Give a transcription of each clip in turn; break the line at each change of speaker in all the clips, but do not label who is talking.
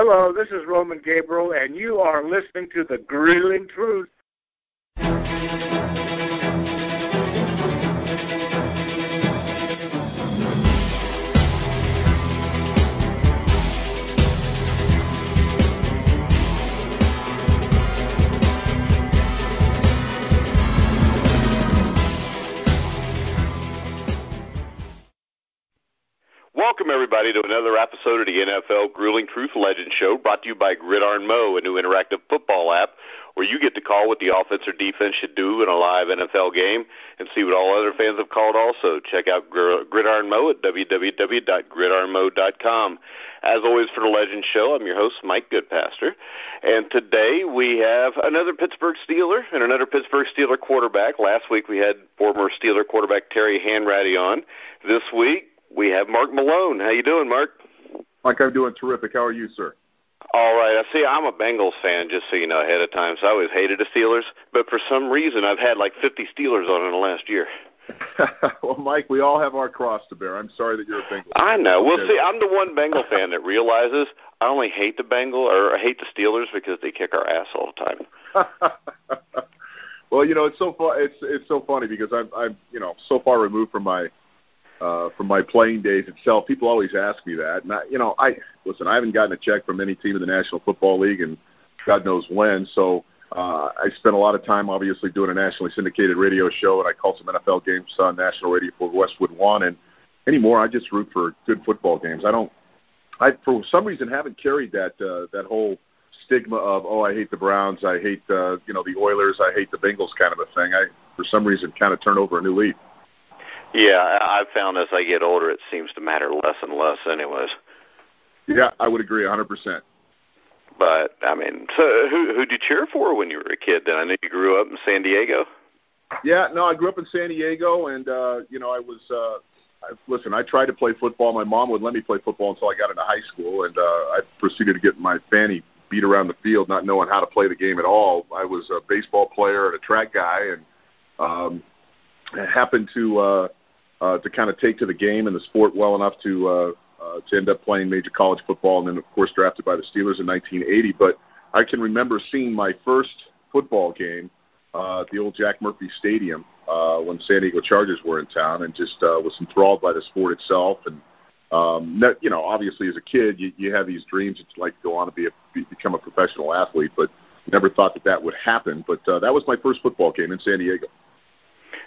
Hello, this is Roman Gabriel, and you are listening to The Grueling Truth.
Welcome, everybody, to another episode of the NFL Grueling Truth Legend Show, brought to you by Gridiron Mo, a new interactive football app where you get to call what the offense or defense should do in a live NFL game and see what all other fans have called also. Check out Gridiron Mo at www.gridironmo.com. As always, for the Legend Show, I'm your host, Mike Goodpaster. And today we have another Pittsburgh Steeler and another Pittsburgh Steeler quarterback. Last week we had former Steeler quarterback Terry Hanratty on. This week, we have Mark Malone. How you doing, Mark?
Mike, I'm doing terrific. How are you, sir?
All right. I see. I'm a Bengals fan, just so you know ahead of time. So I always hated the Steelers, but for some reason, I've had like 50 Steelers on in the last year.
well, Mike, we all have our cross to bear. I'm sorry that you're a Bengal.
I know. Well, see, I'm the one Bengal fan that realizes I only hate the Bengal or I hate the Steelers because they kick our ass all the time.
well, you know, it's so far. It's it's so funny because I'm I'm you know so far removed from my uh, from my playing days itself. People always ask me that, and I, you know, I listen. I haven't gotten a check from any team in the National Football League, and God knows when. So uh, I spent a lot of time, obviously, doing a nationally syndicated radio show, and I called some NFL games on national radio for Westwood One. And anymore, I just root for good football games. I don't. I for some reason haven't carried that uh, that whole stigma of oh I hate the Browns, I hate uh, you know the Oilers, I hate the Bengals kind of a thing. I for some reason kind of turned over a new leaf.
Yeah, I've found as I get older, it seems to matter less and less, anyways.
Yeah, I would agree a 100%.
But I mean, so who who did you cheer for when you were a kid? Then I know you grew up in San Diego.
Yeah, no, I grew up in San Diego, and uh, you know, I was. uh I, listen, I tried to play football. My mom would let me play football until I got into high school, and uh, I proceeded to get my fanny beat around the field, not knowing how to play the game at all. I was a baseball player and a track guy, and um, happened to uh, uh, to kind of take to the game and the sport well enough to uh, uh, to end up playing major college football, and then of course drafted by the Steelers in 1980. But I can remember seeing my first football game uh, at the old Jack Murphy Stadium uh, when San Diego Chargers were in town, and just uh, was enthralled by the sport itself. And um, you know, obviously as a kid, you, you have these dreams that like go on to be a, be, become a professional athlete, but never thought that that would happen. But uh, that was my first football game in San Diego.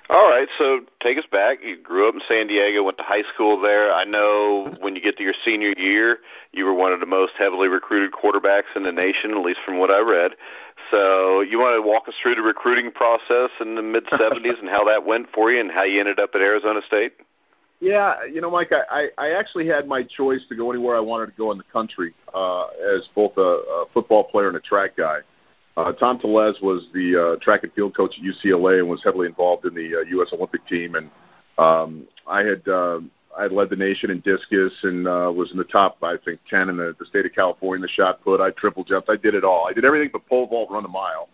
All right, so take us back. You grew up in San Diego, went to high school there. I know when you get to your senior year, you were one of the most heavily recruited quarterbacks in the nation, at least from what I read. So, you want to walk us through the recruiting process in the mid 70s and how that went for you and how you ended up at Arizona State?
Yeah, you know, Mike, I, I actually had my choice to go anywhere I wanted to go in the country uh, as both a, a football player and a track guy. Uh, Tom Tellez was the uh, track and field coach at UCLA and was heavily involved in the uh, U.S. Olympic team. And um, I had uh, I had led the nation in discus and uh, was in the top, I think, ten in the, the state of California. The shot put, I triple jumped, I did it all. I did everything but pole vault, run a mile.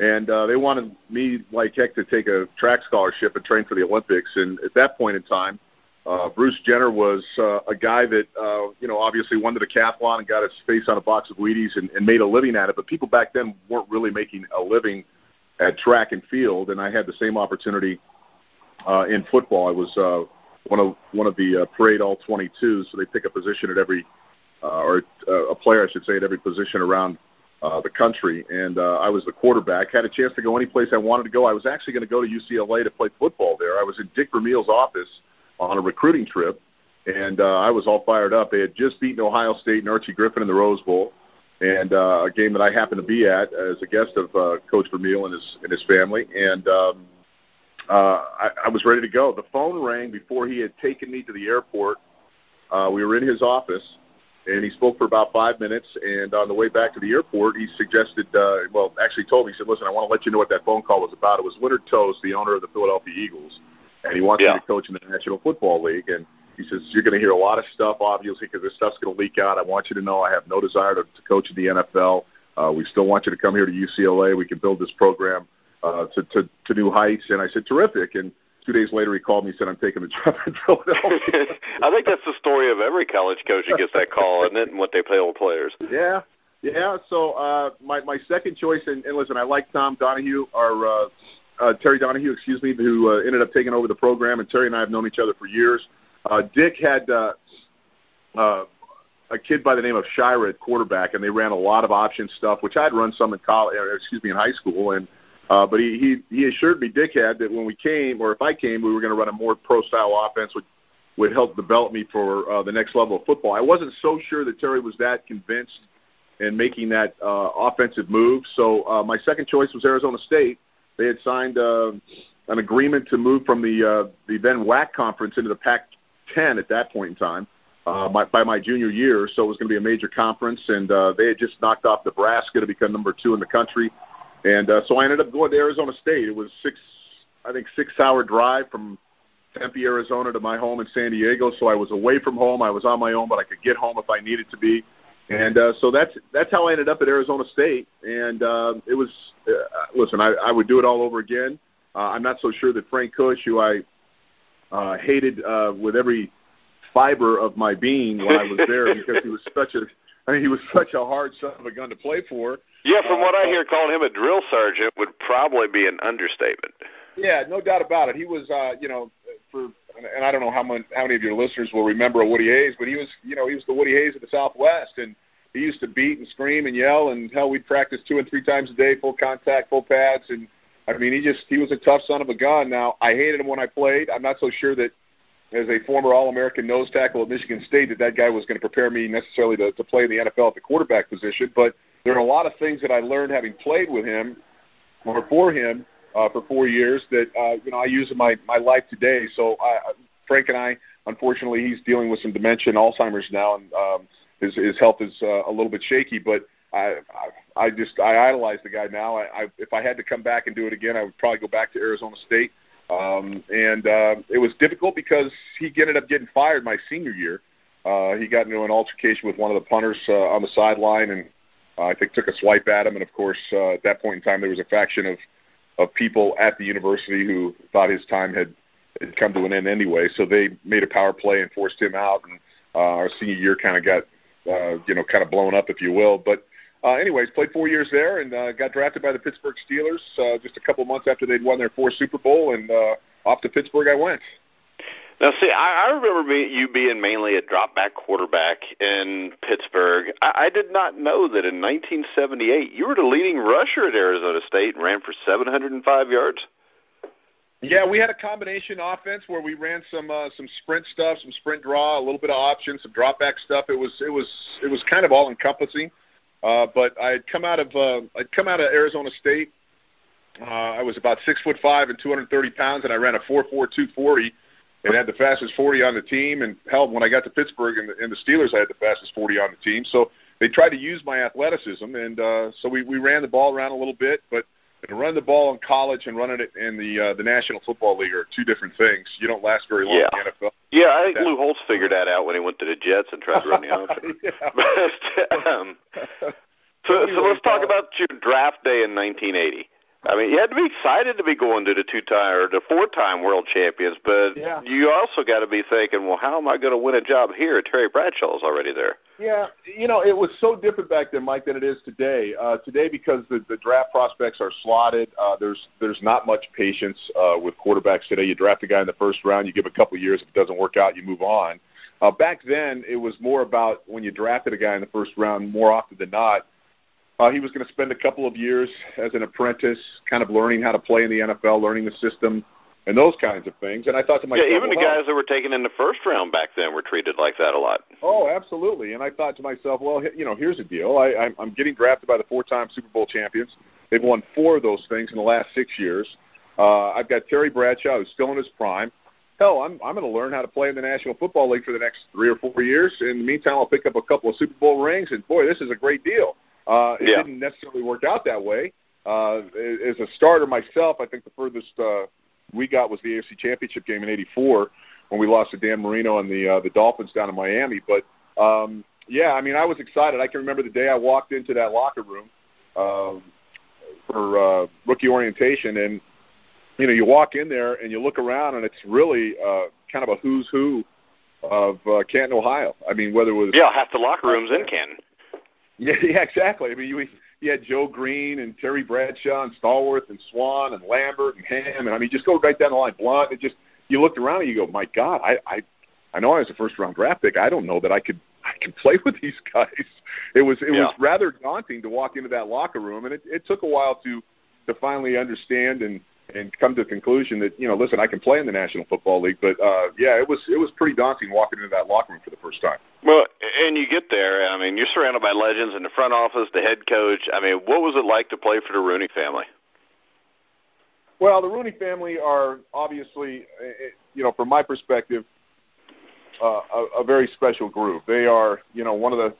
And uh, they wanted me, like heck, to take a track scholarship and train for the Olympics. And at that point in time, uh, Bruce Jenner was uh, a guy that, uh, you know, obviously won the decathlon and got his face on a box of Wheaties and, and made a living at it. But people back then weren't really making a living at track and field, and I had the same opportunity uh, in football. I was uh, one of one of the uh, parade all 22, so they pick a position at every, uh, or uh, a player, I should say, at every position around uh, the country. And uh, I was the quarterback. Had a chance to go any place I wanted to go. I was actually going to go to UCLA to play football there. I was in Dick Vermeil's office on a recruiting trip, and uh, I was all fired up. They had just beaten Ohio State and Archie Griffin in the Rose Bowl, and uh, a game that I happened to be at as a guest of uh, Coach Vermeil and his and his family, and um, uh, I, I was ready to go. The phone rang before he had taken me to the airport. Uh, we were in his office, and he spoke for about five minutes. And on the way back to the airport, he suggested, uh, well, actually told me, he said, "Listen, I want to let you know what that phone call was about. It was Leonard Tose, the owner of the Philadelphia Eagles." And he wants
yeah.
me to coach in the National Football League. And he says you're going to hear a lot of stuff, obviously, because this stuff's going to leak out. I want you to know I have no desire to, to coach in the NFL. Uh, we still want you to come here to UCLA. We can build this program uh, to, to to new heights. And I said terrific. And two days later, he called me and said, "I'm taking the job in Philadelphia."
I think that's the story of every college coach who gets that call, isn't it? And what they tell players.
Yeah, yeah. So uh, my my second choice, and, and listen, I like Tom Donahue, our uh, uh, Terry Donahue, excuse me, who uh, ended up taking over the program, and Terry and I have known each other for years. Uh, Dick had uh, uh, a kid by the name of Sciarra at quarterback, and they ran a lot of option stuff, which I'd run some in college, excuse me, in high school, and uh, but he, he he assured me, Dick had, that when we came, or if I came, we were going to run a more pro style offense, which would help develop me for uh, the next level of football. I wasn't so sure that Terry was that convinced in making that uh, offensive move. So uh, my second choice was Arizona State. They had signed uh, an agreement to move from the uh, the then WAC conference into the Pac-10 at that point in time. Uh, my, by my junior year, so it was going to be a major conference, and uh, they had just knocked off Nebraska to become number two in the country. And uh, so I ended up going to Arizona State. It was six, I think, six-hour drive from Tempe, Arizona, to my home in San Diego. So I was away from home. I was on my own, but I could get home if I needed to be. And uh, so that's that's how I ended up at Arizona State. And uh, it was, uh, listen, I, I would do it all over again. Uh, I'm not so sure that Frank Kush, who I uh, hated uh, with every fiber of my being when I was there, because he was such a, I mean, he was such a hard son of a gun to play for.
Yeah, from what I hear, calling him a drill sergeant would probably be an understatement.
Yeah, no doubt about it. He was, uh, you know, for and I don't know how many how many of your listeners will remember Woody Hayes, but he was, you know, he was the Woody Hayes of the Southwest, and he used to beat and scream and yell, and hell, we'd practice two and three times a day, full contact, full pads, and I mean, he just he was a tough son of a gun. Now, I hated him when I played. I'm not so sure that as a former All-American nose tackle at Michigan State that that guy was going to prepare me necessarily to, to play in the NFL at the quarterback position, but there are a lot of things that I learned having played with him or for him uh, for four years that uh, you know I use in my my life today. So I, Frank and I, unfortunately, he's dealing with some dementia and Alzheimer's now, and um, his his health is uh, a little bit shaky. But I, I I just I idolize the guy now. I, I if I had to come back and do it again, I would probably go back to Arizona State. Um, and uh, it was difficult because he ended up getting fired my senior year. Uh, he got into an altercation with one of the punters uh, on the sideline, and uh, I think took a swipe at him. And of course, uh, at that point in time, there was a faction of of people at the university who thought his time had, had come to an end anyway. So they made a power play and forced him out. And uh, our senior year kind of got uh, you know kind of blown up, if you will. But uh, anyways, played four years there and uh, got drafted by the Pittsburgh Steelers uh, just a couple months after they'd won their fourth Super Bowl, and uh, off to Pittsburgh I went.
Now, see, I, I remember me, you being mainly a drop back quarterback in Pittsburgh. I, I did not know that in 1978 you were the leading rusher at Arizona State and ran for 705 yards.
Yeah, we had a combination offense where we ran some uh, some sprint stuff, some sprint draw, a little bit of option, some drop back stuff. It was it was it was kind of all encompassing. Uh, but I had come out of uh, I'd come out of Arizona State. Uh, I was about six foot five and 230 pounds, and I ran a four four two forty and had the fastest 40 on the team. And hell, when I got to Pittsburgh and the, and the Steelers, I had the fastest 40 on the team. So they tried to use my athleticism, and uh, so we, we ran the ball around a little bit. But to run the ball in college and running it in the uh, the National Football League are two different things. You don't last very long
yeah.
in the NFL.
Yeah, I think that, Lou Holtz figured that out when he went to the Jets and tried to run the offense. but, um, so, so let's talk about your draft day in 1980. I mean, you had to be excited to be going to the two-time or the four-time world champions, but
yeah.
you also got to be thinking, well, how am I going to win a job here? Terry Bradshaw's already there.
Yeah, you know, it was so different back then, Mike, than it is today. Uh, today, because the, the draft prospects are slotted, uh, there's there's not much patience uh, with quarterbacks today. You draft a guy in the first round, you give a couple years. If it doesn't work out, you move on. Uh, back then, it was more about when you drafted a guy in the first round. More often than not, uh, he was going to spend a couple of years as an apprentice, kind of learning how to play in the NFL, learning the system, and those kinds of things. And I thought to myself,
yeah, even
well,
the guys that were taken in the first round back then were treated like that a lot.
Oh, absolutely. And I thought to myself, well, you know, here's the deal. I, I'm, I'm getting drafted by the four-time Super Bowl champions. They've won four of those things in the last six years. Uh, I've got Terry Bradshaw, who's still in his prime. Hell, I'm I'm going to learn how to play in the National Football League for the next three or four years. In the meantime, I'll pick up a couple of Super Bowl rings, and boy, this is a great deal. Uh, it
yeah.
didn't necessarily work out that way. Uh, as a starter myself, I think the furthest uh, we got was the AFC Championship game in '84 when we lost to Dan Marino and the uh, the Dolphins down in Miami. But um, yeah, I mean, I was excited. I can remember the day I walked into that locker room um, for uh, rookie orientation, and you know, you walk in there and you look around, and it's really uh, kind of a who's who of uh, Canton, Ohio. I mean, whether it was
yeah, half the locker rooms in Canton.
Yeah, yeah, exactly. I mean, you you had Joe Greene and Terry Bradshaw and Stallworth and Swann and Lambert and Ham, and I mean, just go right down the line. Blount. It just you looked around and you go, my God, I I I know I was a first round draft pick. I don't know that I could I could play with these guys. It was it yeah. was rather daunting to walk into that locker room, and it, it took a while to to finally understand and and come to the conclusion that you know, listen, I can play in the National Football League, but uh, yeah, it was it was pretty daunting walking into that locker room for the first time.
Well, and you get there. I mean, you're surrounded by legends in the front office, the head coach. I mean, what was it like to play for the Rooney family?
Well, the Rooney family are obviously, eh, eh, you know, from my perspective, uh, a, a very special group. They are, you know, one of the,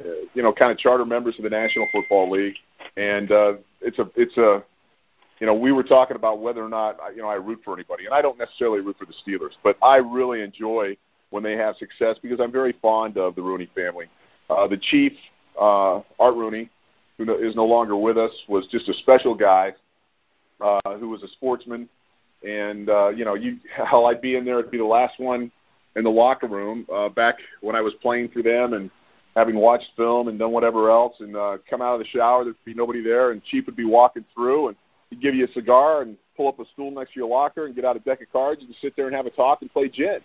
uh, you know, kind of charter members of the National Football League, and uh, it's a it's a you know, we were talking about whether or not you know I root for anybody, and I don't necessarily root for the Steelers, but I really enjoy when they have success because I'm very fond of the Rooney family. Uh, the chief, uh, Art Rooney, who is no longer with us, was just a special guy uh, who was a sportsman, and uh, you know, you hell, I'd be in there, I'd be the last one in the locker room uh, back when I was playing for them and having watched film and done whatever else, and uh, come out of the shower, there'd be nobody there, and Chief would be walking through and he'd give you a cigar and pull up a stool next to your locker and get out a deck of cards and sit there and have a talk and play gin.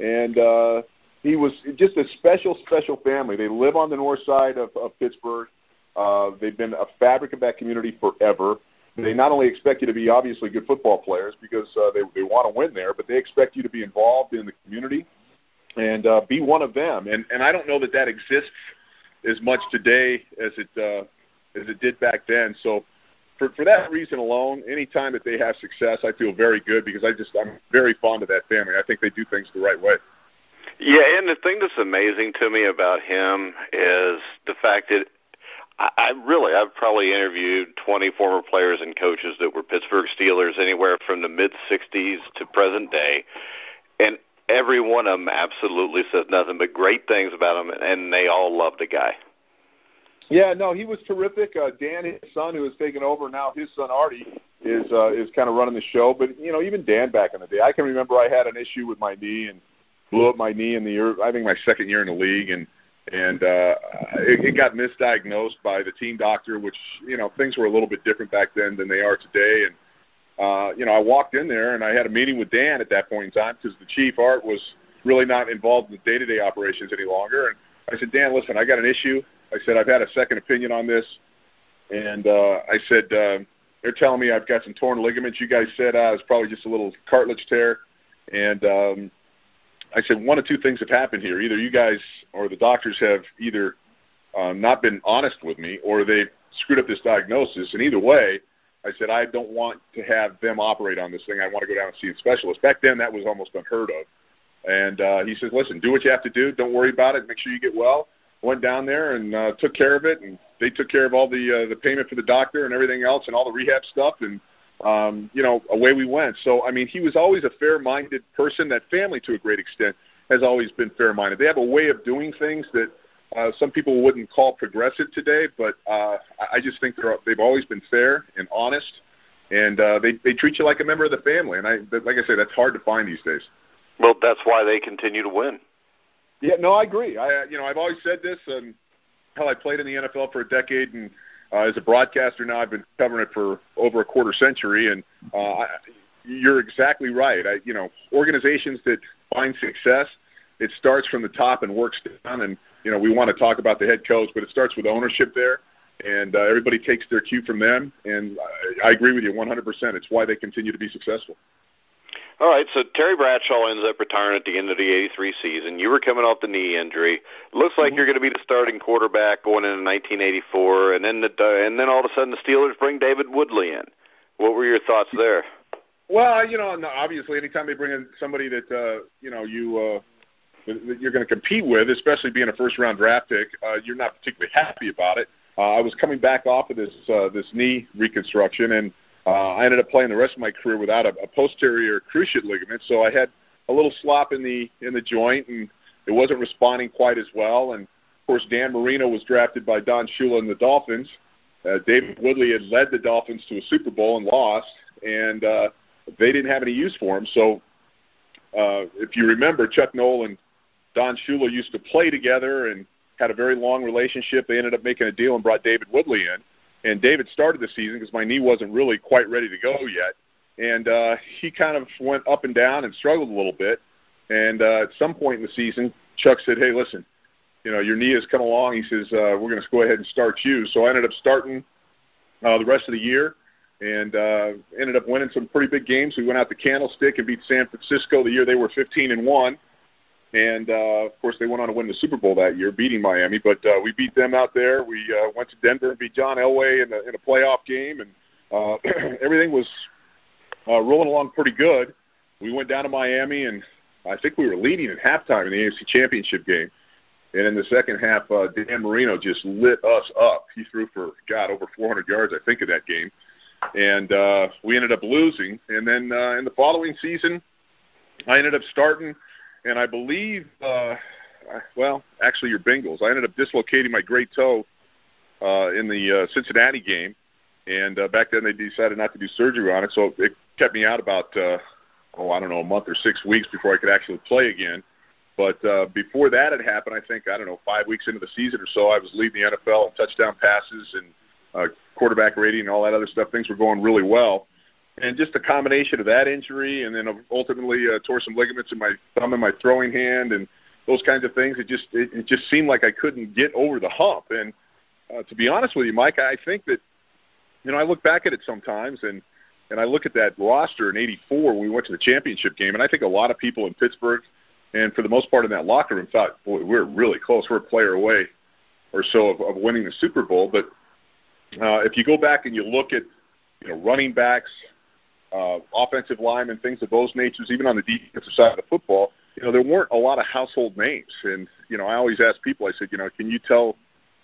And uh, he was just a special, special family. They live on the north side of, of Pittsburgh. Uh, they've been a fabric of that community forever. They not only expect you to be obviously good football players because uh, they they want to win there, but they expect you to be involved in the community and uh, be one of them. And and I don't know that that exists as much today as it uh, as it did back then. So for for that reason alone, anytime that they have success, I feel very good because I just I'm very fond of that family. I think they do things the right way.
Yeah, and the thing that's amazing to me about him is the fact that I, I really I've probably interviewed 20 former players and coaches that were Pittsburgh Steelers anywhere from the mid 60s to present day, and every one of them absolutely says nothing but great things about him, and they all love the guy.
Yeah, no, he was terrific. Uh, Dan, his son, who has taken over now, his son Artie is uh, is kind of running the show. But you know, even Dan back in the day, I can remember I had an issue with my knee and blew up my knee in the year, I think my second year in the league, and and uh, it, it got misdiagnosed by the team doctor, which you know things were a little bit different back then than they are today. And uh, you know, I walked in there and I had a meeting with Dan at that point in time because the chief art was really not involved in the day-to-day operations any longer. And I said, Dan, listen, I got an issue. I said I've had a second opinion on this, and uh, I said uh, they're telling me I've got some torn ligaments. You guys said uh, it's probably just a little cartilage tear, and um, I said one of two things have happened here. Either you guys or the doctors have either um, not been honest with me, or they screwed up this diagnosis. And either way, I said I don't want to have them operate on this thing. I want to go down and see a specialist. Back then, that was almost unheard of. And uh, he says, "Listen, do what you have to do. Don't worry about it. Make sure you get well." Went down there and uh, took care of it, and they took care of all the uh, the payment for the doctor and everything else, and all the rehab stuff, and um, you know, away we went. So I mean, he was always a fair-minded person. That family, to a great extent, has always been fair-minded. They have a way of doing things that uh, some people wouldn't call progressive today, but uh, I just think they're they've always been fair and honest, and uh, they they treat you like a member of the family. And I, like I say, that's hard to find these days.
Well, that's why they continue to win.
Yeah, no, I agree. I, you know, I've always said this. And hell, I played in the NFL for a decade, and uh, as a broadcaster now, I've been covering it for over a quarter century. And uh, I, you're exactly right. I, you know, organizations that find success, it starts from the top and works down. And you know, we want to talk about the head coach, but it starts with ownership there, and uh, everybody takes their cue from them. And I, I agree with you 100%. It's why they continue to be successful.
All right, so Terry Bradshaw ends up retiring at the end of the '83 season. You were coming off the knee injury. Looks like mm-hmm. you're going to be the starting quarterback going into 1984, and then the and then all of a sudden the Steelers bring David Woodley in. What were your thoughts there?
Well, you know, obviously, anytime they bring in somebody that uh, you know you uh, that you're going to compete with, especially being a first round draft pick, uh, you're not particularly happy about it. Uh, I was coming back off of this uh, this knee reconstruction, and uh, I ended up playing the rest of my career without a, a posterior cruciate ligament, so I had a little slop in the in the joint, and it wasn't responding quite as well. And of course, Dan Marino was drafted by Don Shula and the Dolphins. Uh, David Woodley had led the Dolphins to a Super Bowl and lost, and uh, they didn't have any use for him. So uh, if you remember, Chuck Noll and Don Shula used to play together and had a very long relationship. They ended up making a deal and brought David Woodley in. And David started the season because my knee wasn't really quite ready to go yet. And uh, he kind of went up and down and struggled a little bit. And uh, at some point in the season, Chuck said, "Hey, listen, you know your knee has come along." He says, uh, "We're going to go ahead and start you." So I ended up starting uh, the rest of the year and uh, ended up winning some pretty big games. We went out to Candlestick and beat San Francisco the year they were 15 and one. And uh, of course, they went on to win the Super Bowl that year, beating Miami. But uh, we beat them out there. We uh, went to Denver and beat John Elway in a, in a playoff game, and uh, everything was uh, rolling along pretty good. We went down to Miami, and I think we were leading at halftime in the AFC Championship game. And in the second half, uh, Dan Marino just lit us up. He threw for God over 400 yards, I think, in that game, and uh, we ended up losing. And then uh, in the following season, I ended up starting and I believe, uh, well, actually, your Bengals. I ended up dislocating my great toe uh, in the uh, Cincinnati game, and uh, back then they decided not to do surgery on it, so it kept me out about uh, oh, I don't know, a month or six weeks before I could actually play again. But uh, before that had happened, I think I don't know, five weeks into the season or so, I was leading the NFL in touchdown passes and uh, quarterback rating and all that other stuff. Things were going really well and just a combination of that injury, and then ultimately uh, tore some ligaments in my thumb and my throwing hand, and those kinds of things. It just it, it just seemed like I couldn't get over the hump. And uh, to be honest with you, Mike, I think that you know I look back at it sometimes, and and I look at that roster in '84 when we went to the championship game, and I think a lot of people in Pittsburgh, and for the most part in that locker room, thought, boy, we're really close. We're a player away or so of, of winning the Super Bowl. But uh, if you go back and you look at you know running backs, uh, offensive linemen, things of those natures, even on the defensive side of the football, you know, there weren't a lot of household names. And, you know, I always ask people, I said, you know, can you tell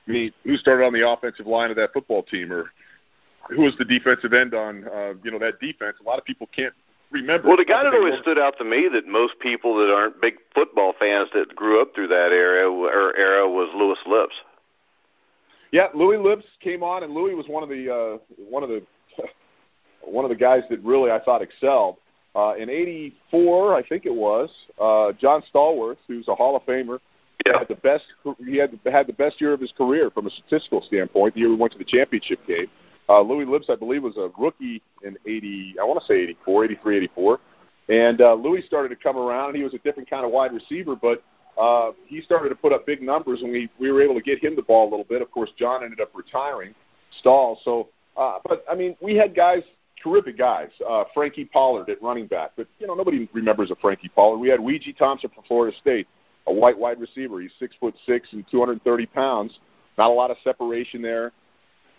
me who started on the offensive line of that football team or who was the defensive end on, uh, you know, that defense? A lot of people can't remember.
Well, the guy that always stood out to me that most people that aren't big football fans that grew up through that era or era was Louis Lipps.
Yeah, Louis Lipps came on, and Louis was one of the uh, one of the one of the guys that really I thought excelled. Uh, in '84, I think it was uh, John Stallworth, who's a Hall of Famer.
Yeah.
Had the best. He had had the best year of his career from a statistical standpoint. The year we went to the championship game. Uh, Louis Lipps, I believe, was a rookie in '80. I want to say '84, '83, '84. And uh, Louis started to come around, and he was a different kind of wide receiver, but uh, he started to put up big numbers, and we we were able to get him the ball a little bit. Of course, John ended up retiring, Stall. So, uh, but I mean, we had guys terrific guys. Uh, Frankie Pollard at running back, but you know nobody remembers a Frankie Pollard. We had Weegie Thompson from Florida State, a white wide receiver. He's six foot six and 230 pounds. Not a lot of separation there.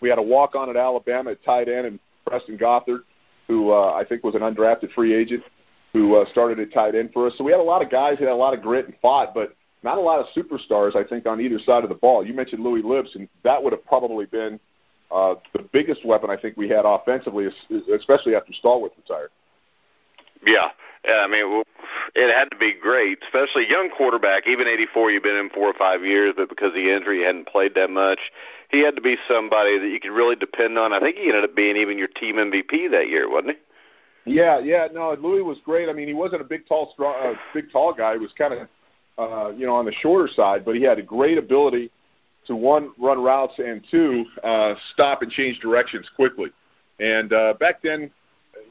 We had a walk on at Alabama at tight end and Preston Gothard, who uh, I think was an undrafted free agent, who uh, started at tight end for us. So we had a lot of guys who had a lot of grit and fought, but not a lot of superstars. I think on either side of the ball. You mentioned Louis Lipps, and that would have probably been uh, the biggest weapon I think we had offensively, especially after Stallworth retired.
Yeah, yeah. I mean, it had to be great, especially young quarterback. Even '84, you've been in four or five years, but because of the injury, he hadn't played that much. He had to be somebody that you could really depend on. I think he ended up being even your team MVP that year, wasn't
he? Yeah, yeah. No, Louis was great. I mean, he wasn't a big, tall, strong, uh, big, tall guy. He was kind of, uh, you know, on the shorter side, but he had a great ability to one run routes and two uh, stop and change directions quickly. And uh, back then,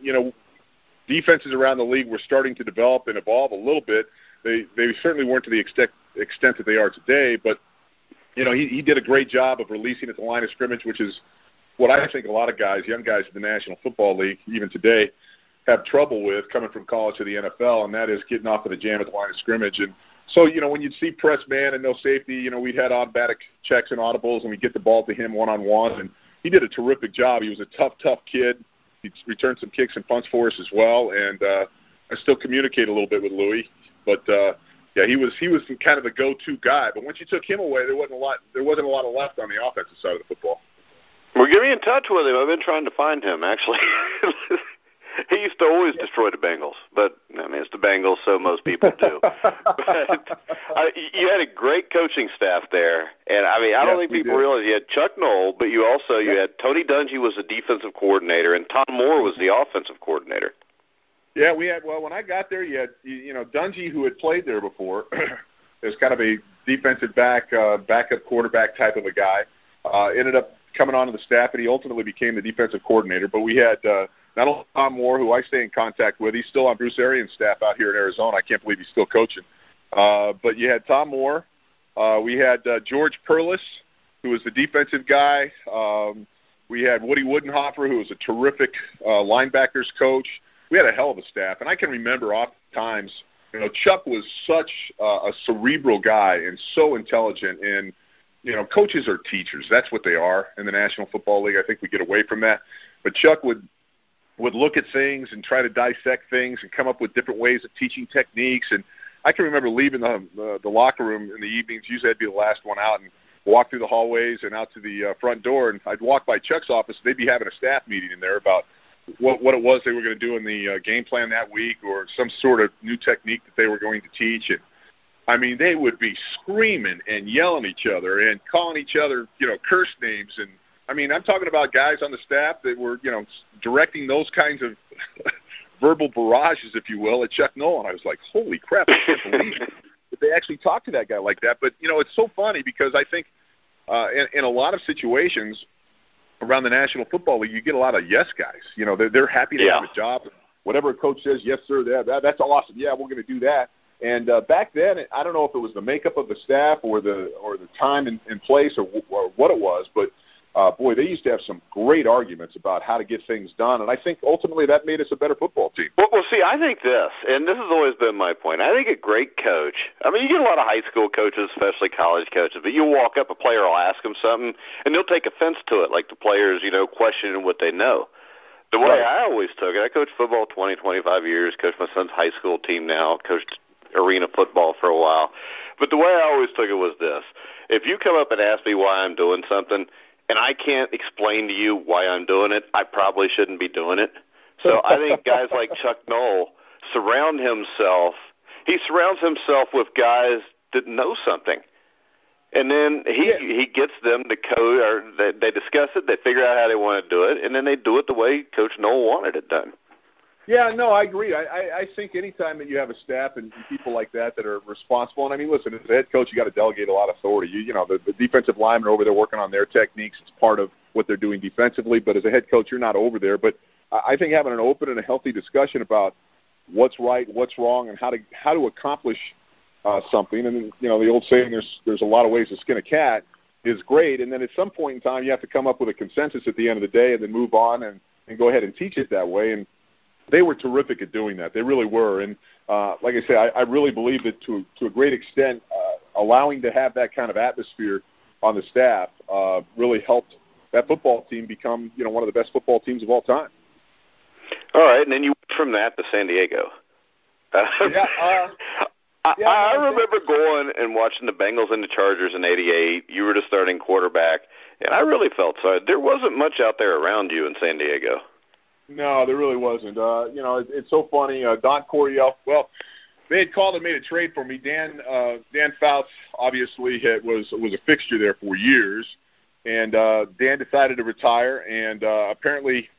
you know, defenses around the league were starting to develop and evolve a little bit. They they certainly weren't to the extent extent that they are today, but you know he he did a great job of releasing at the line of scrimmage, which is what I think a lot of guys, young guys in the National Football League, even today, have trouble with coming from college to the NFL, and that is getting off of the jam at the line of scrimmage and so, you know, when you'd see press man and no safety, you know, we'd had automatic checks and audibles, and we'd get the ball to him one on one, and he did a terrific job. He was a tough, tough kid. He returned some kicks and punts for us as well, and uh, I still communicate a little bit with Louis. But uh, yeah, he was he was kind of the go-to guy. But once you took him away, there wasn't a lot there wasn't a lot of left on the offensive side of the football.
Well, get me in touch with him. I've been trying to find him actually. he used to always destroy the Bengals, but I mean it's the Bengals, so most people do. but I, you had a great coaching staff there, and I mean I don't
yes,
think people realize you had Chuck Noll, but you also you had Tony Dungy was the defensive coordinator, and Tom Moore was the offensive coordinator.
Yeah, we had. Well, when I got there, you had you, you know Dungy, who had played there before, is kind of a defensive back, uh, backup quarterback type of a guy. Uh, ended up coming onto the staff, and he ultimately became the defensive coordinator. But we had uh, not only Tom Moore, who I stay in contact with. He's still on Bruce Arians' staff out here in Arizona. I can't believe he's still coaching. Uh, but you had Tom Moore. Uh, we had uh, George Perles, who was the defensive guy. Um, we had Woody Widenhofer, who was a terrific uh, linebackers coach. We had a hell of a staff, and I can remember oft times, you know, Chuck was such uh, a cerebral guy and so intelligent. And you know, coaches are teachers. That's what they are in the National Football League. I think we get away from that. But Chuck would would look at things and try to dissect things and come up with different ways of teaching techniques. And I can remember leaving the the, the locker room in the evenings. Usually, I'd be the last one out and walk through the hallways and out to the uh, front door. And I'd walk by Chuck's office. They'd be having a staff meeting in there about what what it was they were going to do in the uh, game plan that week, or some sort of new technique that they were going to teach. And I mean, they would be screaming and yelling at each other and calling each other, you know, curse names. And I mean, I'm talking about guys on the staff that were, you know, directing those kinds of verbal barrages, if you will, at Chuck Noll. And I was like, holy crap, I can't believe that they actually talked to that guy like that. But you know, it's so funny because I think uh, in, in a lot of situations around the National Football League, you get a lot of yes guys. You know, they're, they're happy to
yeah.
have a job. Whatever a coach says, yes sir, that, that that's awesome. Yeah, we're going to do that. And uh, back then, I don't know if it was the makeup of the staff or the or the time and, and place or, or what it was, but uh, boy, they used to have some great arguments about how to get things done, and I think ultimately that made us a better football team.
Well, well, see, I think this, and this has always been my point. I think a great coach. I mean, you get a lot of high school coaches, especially college coaches, but you walk up, a player will ask them something, and they'll take offense to it, like the players, you know, questioning what they know. The way right. I always took it, I coached football 20, 25 years, coached my son's high school team now, coached arena football for a while. But the way I always took it was this: if you come up and ask me why I'm doing something, and I can't explain to you why I'm doing it, I probably shouldn't be doing it. So I think guys like Chuck Noll surround himself. He surrounds himself with guys that know something, and then he yeah. he gets them to code or they, they discuss it. They figure out how they want to do it, and then they do it the way Coach Noll wanted it done.
Yeah, no, I agree. I, I, I think anytime that you have a staff and people like that that are responsible, and I mean, listen, as a head coach, you got to delegate a lot of authority. You, you know, the, the defensive linemen are over there working on their techniques. It's part of what they're doing defensively. But as a head coach, you're not over there. But I think having an open and a healthy discussion about what's right, what's wrong, and how to how to accomplish uh, something, and you know, the old saying, "There's there's a lot of ways to skin a cat," is great. And then at some point in time, you have to come up with a consensus at the end of the day, and then move on and and go ahead and teach it that way. And they were terrific at doing that. They really were. And uh, like I say, I, I really believe that to to a great extent, uh, allowing to have that kind of atmosphere on the staff uh, really helped that football team become you know one of the best football teams of all time.
All right, and then you went from that to San Diego.
yeah, uh,
I, yeah, I, I remember going and watching the Bengals and the Chargers in '88. You were the starting quarterback, and I really felt sorry. There wasn't much out there around you in San Diego.
No, there really wasn't. Uh, you know, it, it's so funny. Uh, Don Coryell. Well, they had called and made a trade for me. Dan uh, Dan Fouts obviously had, was was a fixture there for years, and uh, Dan decided to retire. And uh, apparently,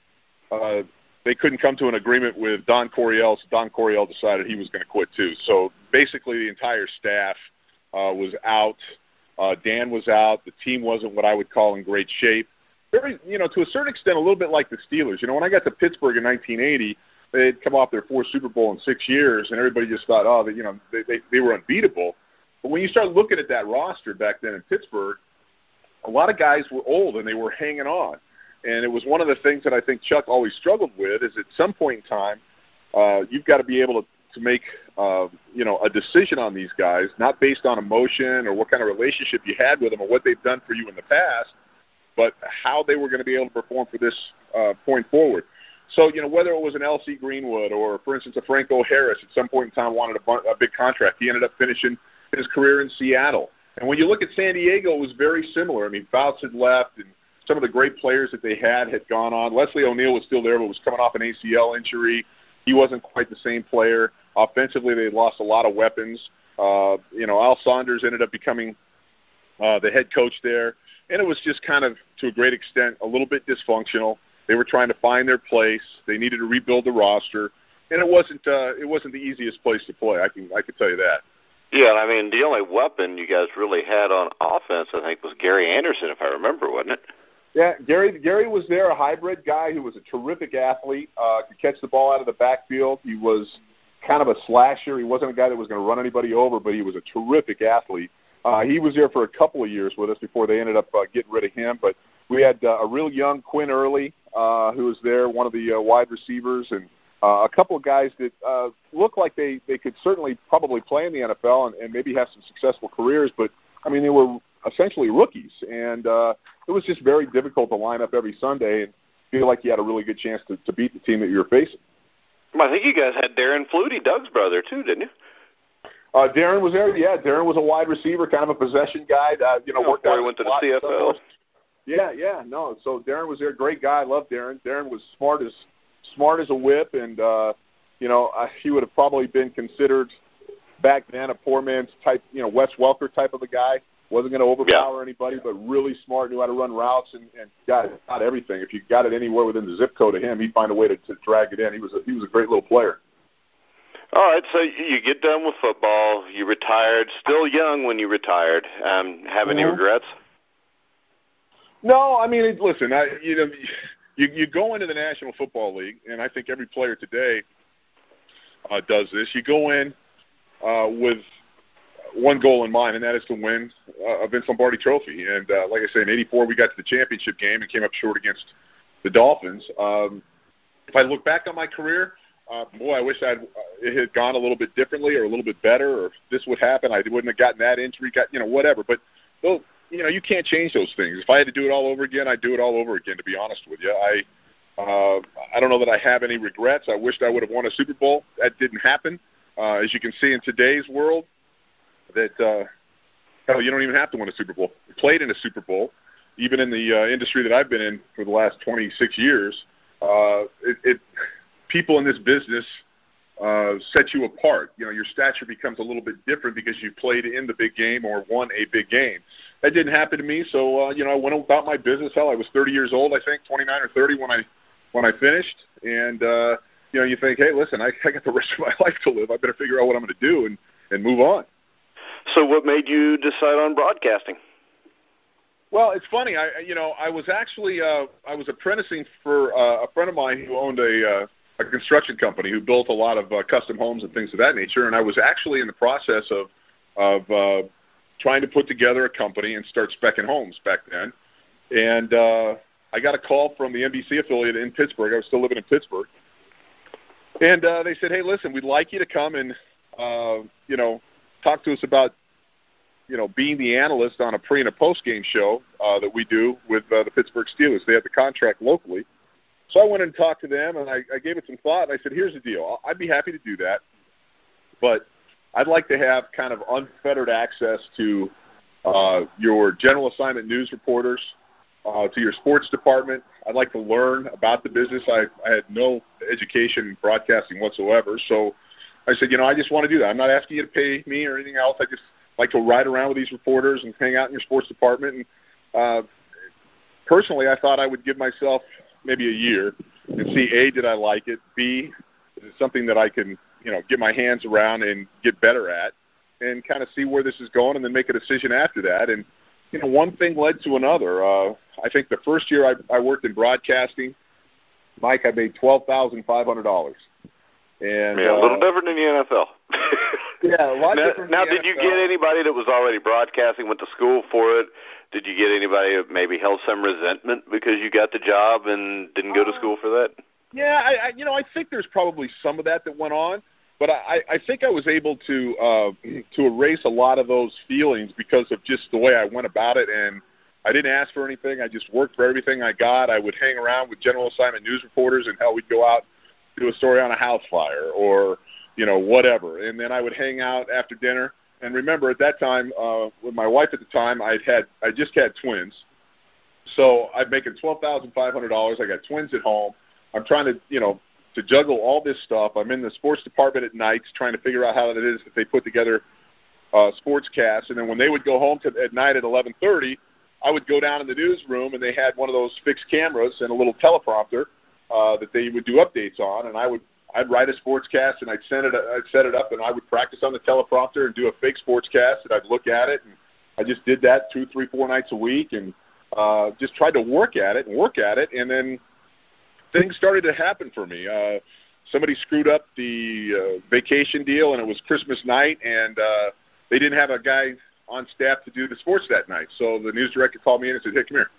uh, they couldn't come to an agreement with Don Coryell. So Don Coryell decided he was going to quit too. So basically, the entire staff uh, was out. Uh, Dan was out. The team wasn't what I would call in great shape very, you know, to a certain extent, a little bit like the Steelers. You know, when I got to Pittsburgh in 1980, they had come off their fourth Super Bowl in six years, and everybody just thought, oh, that you know, they, they they were unbeatable. But when you start looking at that roster back then in Pittsburgh, a lot of guys were old and they were hanging on. And it was one of the things that I think Chuck always struggled with is at some point in time, uh, you've got to be able to, to make, uh, you know, a decision on these guys, not based on emotion or what kind of relationship you had with them or what they've done for you in the past, but how they were going to be able to perform for this uh, point forward. So, you know, whether it was an L.C. Greenwood or, for instance, a Franco Harris at some point in time wanted a, a big contract, he ended up finishing his career in Seattle. And when you look at San Diego, it was very similar. I mean, Fouts had left, and some of the great players that they had had gone on. Leslie O'Neal was still there, but was coming off an ACL injury. He wasn't quite the same player. Offensively, they lost a lot of weapons. Uh, you know, Al Saunders ended up becoming uh, the head coach there and it was just kind of to a great extent a little bit dysfunctional. They were trying to find their place. They needed to rebuild the roster, and it wasn't uh, it wasn't the easiest place to play. I can I can tell you that.
Yeah, I mean the only weapon you guys really had on offense, I think, was Gary Anderson, if I remember, wasn't it?
Yeah, Gary Gary was there, a hybrid guy who was a terrific athlete. Uh, could catch the ball out of the backfield. He was kind of a slasher. He wasn't a guy that was going to run anybody over, but he was a terrific athlete. Uh, he was there for a couple of years with us before they ended up uh, getting rid of him. But we had uh, a real young Quinn Early uh, who was there, one of the uh, wide receivers, and uh, a couple of guys that uh, looked like they they could certainly probably play in the NFL and, and maybe have some successful careers. But I mean, they were essentially rookies, and uh, it was just very difficult to line up every Sunday and feel like you had a really good chance to, to beat the team that you were facing.
I think you guys had Darren Flutie, Doug's brother, too, didn't you?
Uh, Darren was there. Yeah, Darren was a wide receiver, kind of a possession guy. Uh, you know,
oh,
worked out.
He went to the CFL.
Yeah, yeah, no. So Darren was there. Great guy. I love Darren. Darren was smart as smart as a whip, and uh, you know uh, he would have probably been considered back then a poor man's type, you know, Wes Welker type of a guy. Wasn't going to overpower
yeah.
anybody, but really smart, knew how to run routes and, and got got everything. If you got it anywhere within the zip code of him, he'd find a way to, to drag it in. He was a, he was a great little player.
All right, so you get done with football. You retired, still young when you retired. Um, have any
mm-hmm.
regrets?
No, I mean, listen, I, you know, you you go into the National Football League, and I think every player today uh, does this. You go in uh, with one goal in mind, and that is to win uh, a Vince Lombardi Trophy. And uh, like I say, in '84 we got to the championship game and came up short against the Dolphins. Um, if I look back on my career, uh, boy, I wish I'd uh, it had gone a little bit differently or a little bit better, or if this would happen, I wouldn't have gotten that injury, got you know whatever. But those, you know, you can't change those things. If I had to do it all over again, I'd do it all over again. To be honest with you, I uh, I don't know that I have any regrets. I wished I would have won a Super Bowl. That didn't happen. Uh, as you can see in today's world, that uh, hell, you don't even have to win a Super Bowl. You played in a Super Bowl, even in the uh, industry that I've been in for the last 26 years. Uh, it, it people in this business uh, set you apart. You know, your stature becomes a little bit different because you played in the big game or won a big game. That didn't happen to me, so uh, you know, I went about my business. Hell, I was 30 years old, I think, 29 or 30 when I when I finished, and uh, you know, you think, hey, listen, I, I got the rest of my life to live. I better figure out what I'm going to do and and move on.
So, what made you decide on broadcasting?
Well, it's funny. I you know I was actually uh, I was apprenticing for uh, a friend of mine who owned a uh, a construction company who built a lot of uh, custom homes and things of that nature, and I was actually in the process of of uh, trying to put together a company and start specking homes back then. And uh, I got a call from the NBC affiliate in Pittsburgh. I was still living in Pittsburgh, and uh, they said, "Hey, listen, we'd like you to come and uh, you know talk to us about you know, being the analyst on a pre and a post game show uh, that we do with uh, the Pittsburgh Steelers. They have the contract locally. So I went and talked to them, and I, I gave it some thought. And I said, "Here's the deal. I'd be happy to do that, but I'd like to have kind of unfettered access to uh, your general assignment news reporters, uh, to your sports department. I'd like to learn about the business. I, I had no education in broadcasting whatsoever, so I said, you know, I just want to do that. I'm not asking you to pay me or anything else. I just like to ride around with these reporters and hang out in your sports department. And uh, personally, I thought I would give myself maybe a year and see a did I like it, b is it something that I can you know get my hands around and get better at, and kind of see where this is going, and then make a decision after that. And you know, one thing led to another. Uh, I think the first year I, I worked in broadcasting, Mike, I made twelve thousand five hundred dollars. And
yeah, a little uh, different in the NFL.
yeah, a lot
now,
different.
Now, did
NFL.
you get anybody that was already broadcasting, went to school for it? Did you get anybody that maybe held some resentment because you got the job and didn't go to school for that?
Yeah, I, I you know I think there's probably some of that that went on, but I, I think I was able to uh, to erase a lot of those feelings because of just the way I went about it and. I didn't ask for anything. I just worked for everything I got. I would hang around with general assignment news reporters, and hell, we'd go out do a story on a house fire or you know whatever. And then i would hang out after dinner. And remember at that time uh with my wife at the time i'd had i just had twins. So i'm making twelve thousand five hundred dollars. I got twins at home. I'm trying to you know to juggle all this stuff. I'm in the sports department at nights trying to figure out how it is that they put together uh sports casts. And then when they would go home to, at night at eleven thirty i would go down in the newsroom and they had one of those fixed cameras and a little teleprompter uh, that they would do updates on, and I would I'd write a sportscast and I'd send it. I'd set it up and I would practice on the teleprompter and do a fake sportscast and I'd look at it and I just did that two, three, four nights a week and uh, just tried to work at it and work at it and then things started to happen for me. Uh, somebody screwed up the uh, vacation deal and it was Christmas night and uh, they didn't have a guy on staff to do the sports that night. So the news director called me in and said, "Hey, come here."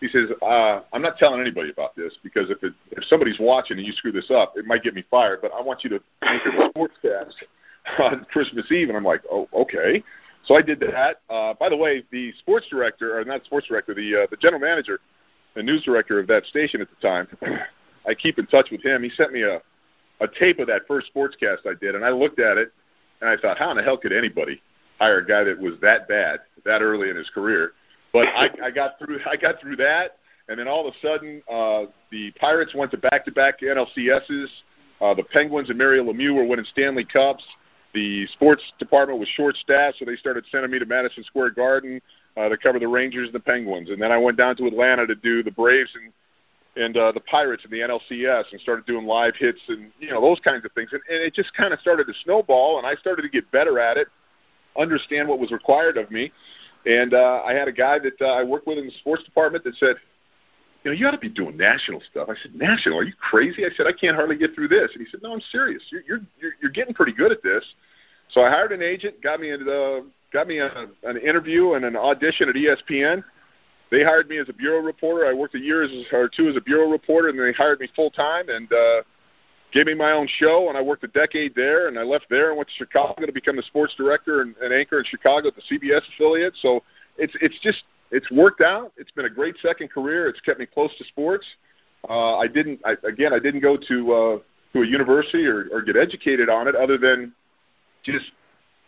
He says, uh, "I'm not telling anybody about this because if it, if somebody's watching and you screw this up, it might get me fired. But I want you to anchor the sportscast on Christmas Eve." And I'm like, "Oh, okay." So I did that. Uh, by the way, the sports director, or not sports director, the uh, the general manager, the news director of that station at the time, I keep in touch with him. He sent me a a tape of that first sportscast I did, and I looked at it, and I thought, how in the hell could anybody hire a guy that was that bad that early in his career? But I, I got through. I got through that, and then all of a sudden, uh, the Pirates went to back-to-back NLCSs. Uh, the Penguins and Mario Lemieux were winning Stanley Cups. The sports department was short-staffed, so they started sending me to Madison Square Garden uh, to cover the Rangers and the Penguins. And then I went down to Atlanta to do the Braves and and uh, the Pirates in the NLCS and started doing live hits and you know those kinds of things. And, and it just kind of started to snowball, and I started to get better at it, understand what was required of me. And uh, I had a guy that uh, I worked with in the sports department that said, you know, you ought to be doing national stuff. I said, national? Are you crazy? I said, I can't hardly get through this. And he said, No, I'm serious. You're you're you're, getting pretty good at this. So I hired an agent, got me into uh, got me a, an interview and an audition at ESPN they hired me as a bureau reporter. I worked a year as, or two as a bureau reporter, and then they hired me full time and uh, gave me my own show. And I worked a decade there, and I left there and went to Chicago to become the sports director and, and anchor in Chicago at the CBS affiliate. So it's it's just it's worked out. It's been a great second career. It's kept me close to sports. Uh, I didn't I, again. I didn't go to uh, to a university or, or get educated on it, other than just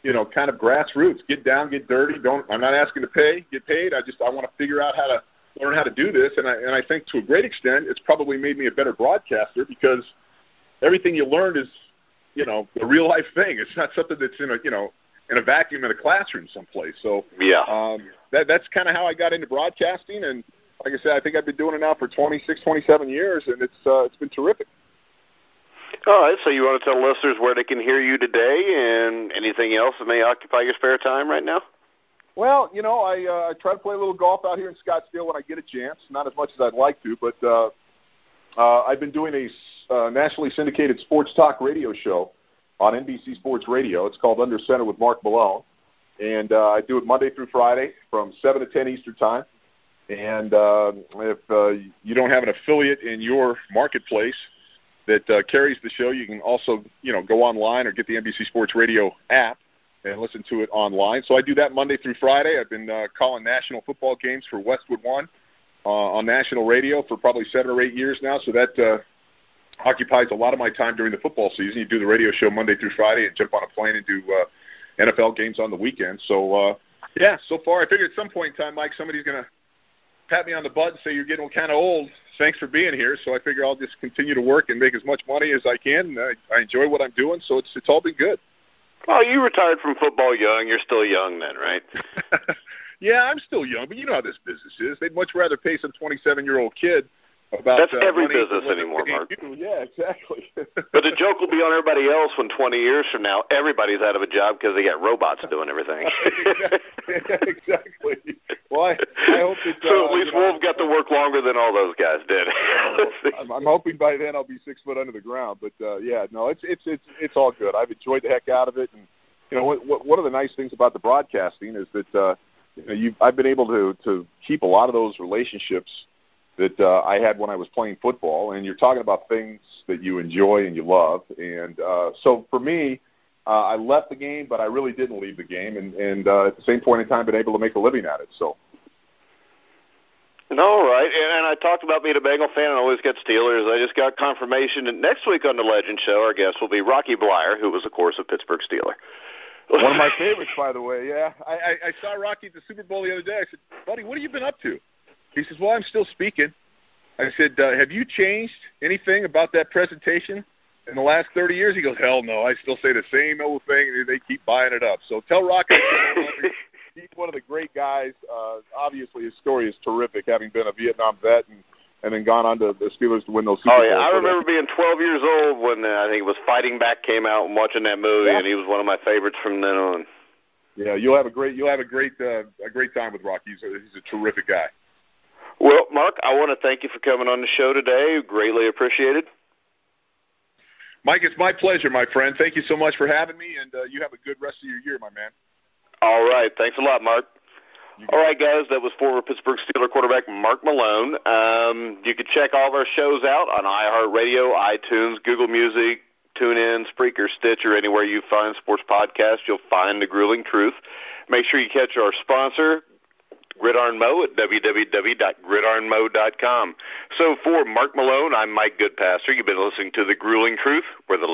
you know, kind of grassroots. Get down, get dirty. Don't. I'm not asking to pay, get paid. I just I want to figure out how to learn how to do this. And I and I think to a great extent, it's probably made me a better broadcaster because everything you learned is, you know, a real life thing. It's not something that's in a you know in a vacuum in a classroom someplace. So
yeah,
um, that that's kind of how I got into broadcasting. And like I said, I think I've been doing it now for 26, 27 years, and it's uh, it's been terrific.
All right, so you want to tell listeners where they can hear you today and anything else that may occupy your spare time right now?
Well, you know, I uh, I try to play a little golf out here in Scottsdale when I get a chance. Not as much as I'd like to, but uh, uh, I've been doing a uh, nationally syndicated sports talk radio show on NBC Sports Radio. It's called Under Center with Mark Malone, and uh, I do it Monday through Friday from seven to ten Eastern time. And uh, if uh, you don't have an affiliate in your marketplace, that uh, carries the show. You can also, you know, go online or get the NBC Sports Radio app and listen to it online. So I do that Monday through Friday. I've been uh, calling national football games for Westwood One uh, on national radio for probably seven or eight years now. So that uh, occupies a lot of my time during the football season. You do the radio show Monday through Friday and jump on a plane and do uh, NFL games on the weekend. So uh, yeah, so far I figure at some point in time, Mike, somebody's going to pat me on the butt and say you're getting kind of old. Thanks for being here. So I figure I'll just continue to work and make as much money as I can. I, I enjoy what I'm doing, so it's it's all been good.
Well, you retired from football young. You're still young then, right?
yeah, I'm still young, but you know how this business is. They'd much rather pay some 27 year old kid about
that's
uh,
every business anymore, Mark.
You. Yeah, exactly.
but the joke will be on everybody else when 20 years from now everybody's out of a job because they got robots doing everything.
exactly. Well, I, I hope that.
So
uh,
at least
you know,
Wolf got to work longer than all those guys did.
I'm, I'm hoping by then I'll be six foot under the ground. But uh, yeah, no, it's it's it's it's all good. I've enjoyed the heck out of it, and you know, what, what, one of the nice things about the broadcasting is that uh, you know, you I've been able to to keep a lot of those relationships that uh, I had when I was playing football. And you're talking about things that you enjoy and you love. And uh, so for me, uh, I left the game, but I really didn't leave the game. And, and uh, at the same point in time, been able to make a living at it. So.
All right, and, and I talked about being a Bengal fan and always get Steelers. I just got confirmation that next week on the Legend Show, our guest will be Rocky Bleier, who was, of course, a Pittsburgh Steeler.
One of my favorites, by the way. Yeah, I, I, I saw Rocky at the Super Bowl the other day. I said, "Buddy, what have you been up to?" He says, "Well, I'm still speaking." I said, uh, "Have you changed anything about that presentation in the last 30 years?" He goes, "Hell no. I still say the same old thing, and they keep buying it up." So tell Rocky he's one of the great guys. Uh, obviously, his story is terrific, having been a Vietnam vet and and then gone on to the Steelers to win those.
Super oh yeah, Bowls. I remember being 12 years old when uh, I think it was Fighting Back came out and watching that movie, yeah. and he was one of my favorites from then on.
Yeah, you'll have a great you'll have a great uh, a great time with Rocky. He's a, he's a terrific guy.
Well, Mark, I want to thank you for coming on the show today. Greatly appreciated.
Mike, it's my pleasure, my friend. Thank you so much for having me, and uh, you have a good rest of your year, my man.
All right. Thanks a lot, Mark. All right, guys, that was former Pittsburgh Steeler quarterback Mark Malone. Um, you can check all of our shows out on iHeartRadio, iTunes, Google Music, TuneIn, Spreaker, Stitcher, anywhere you find sports podcasts, you'll find The Grueling Truth. Make sure you catch our sponsor, Gridiron Mo at www.gridironmo.com. So for Mark Malone, I'm Mike Goodpaster. You've been listening to The Grueling Truth, where the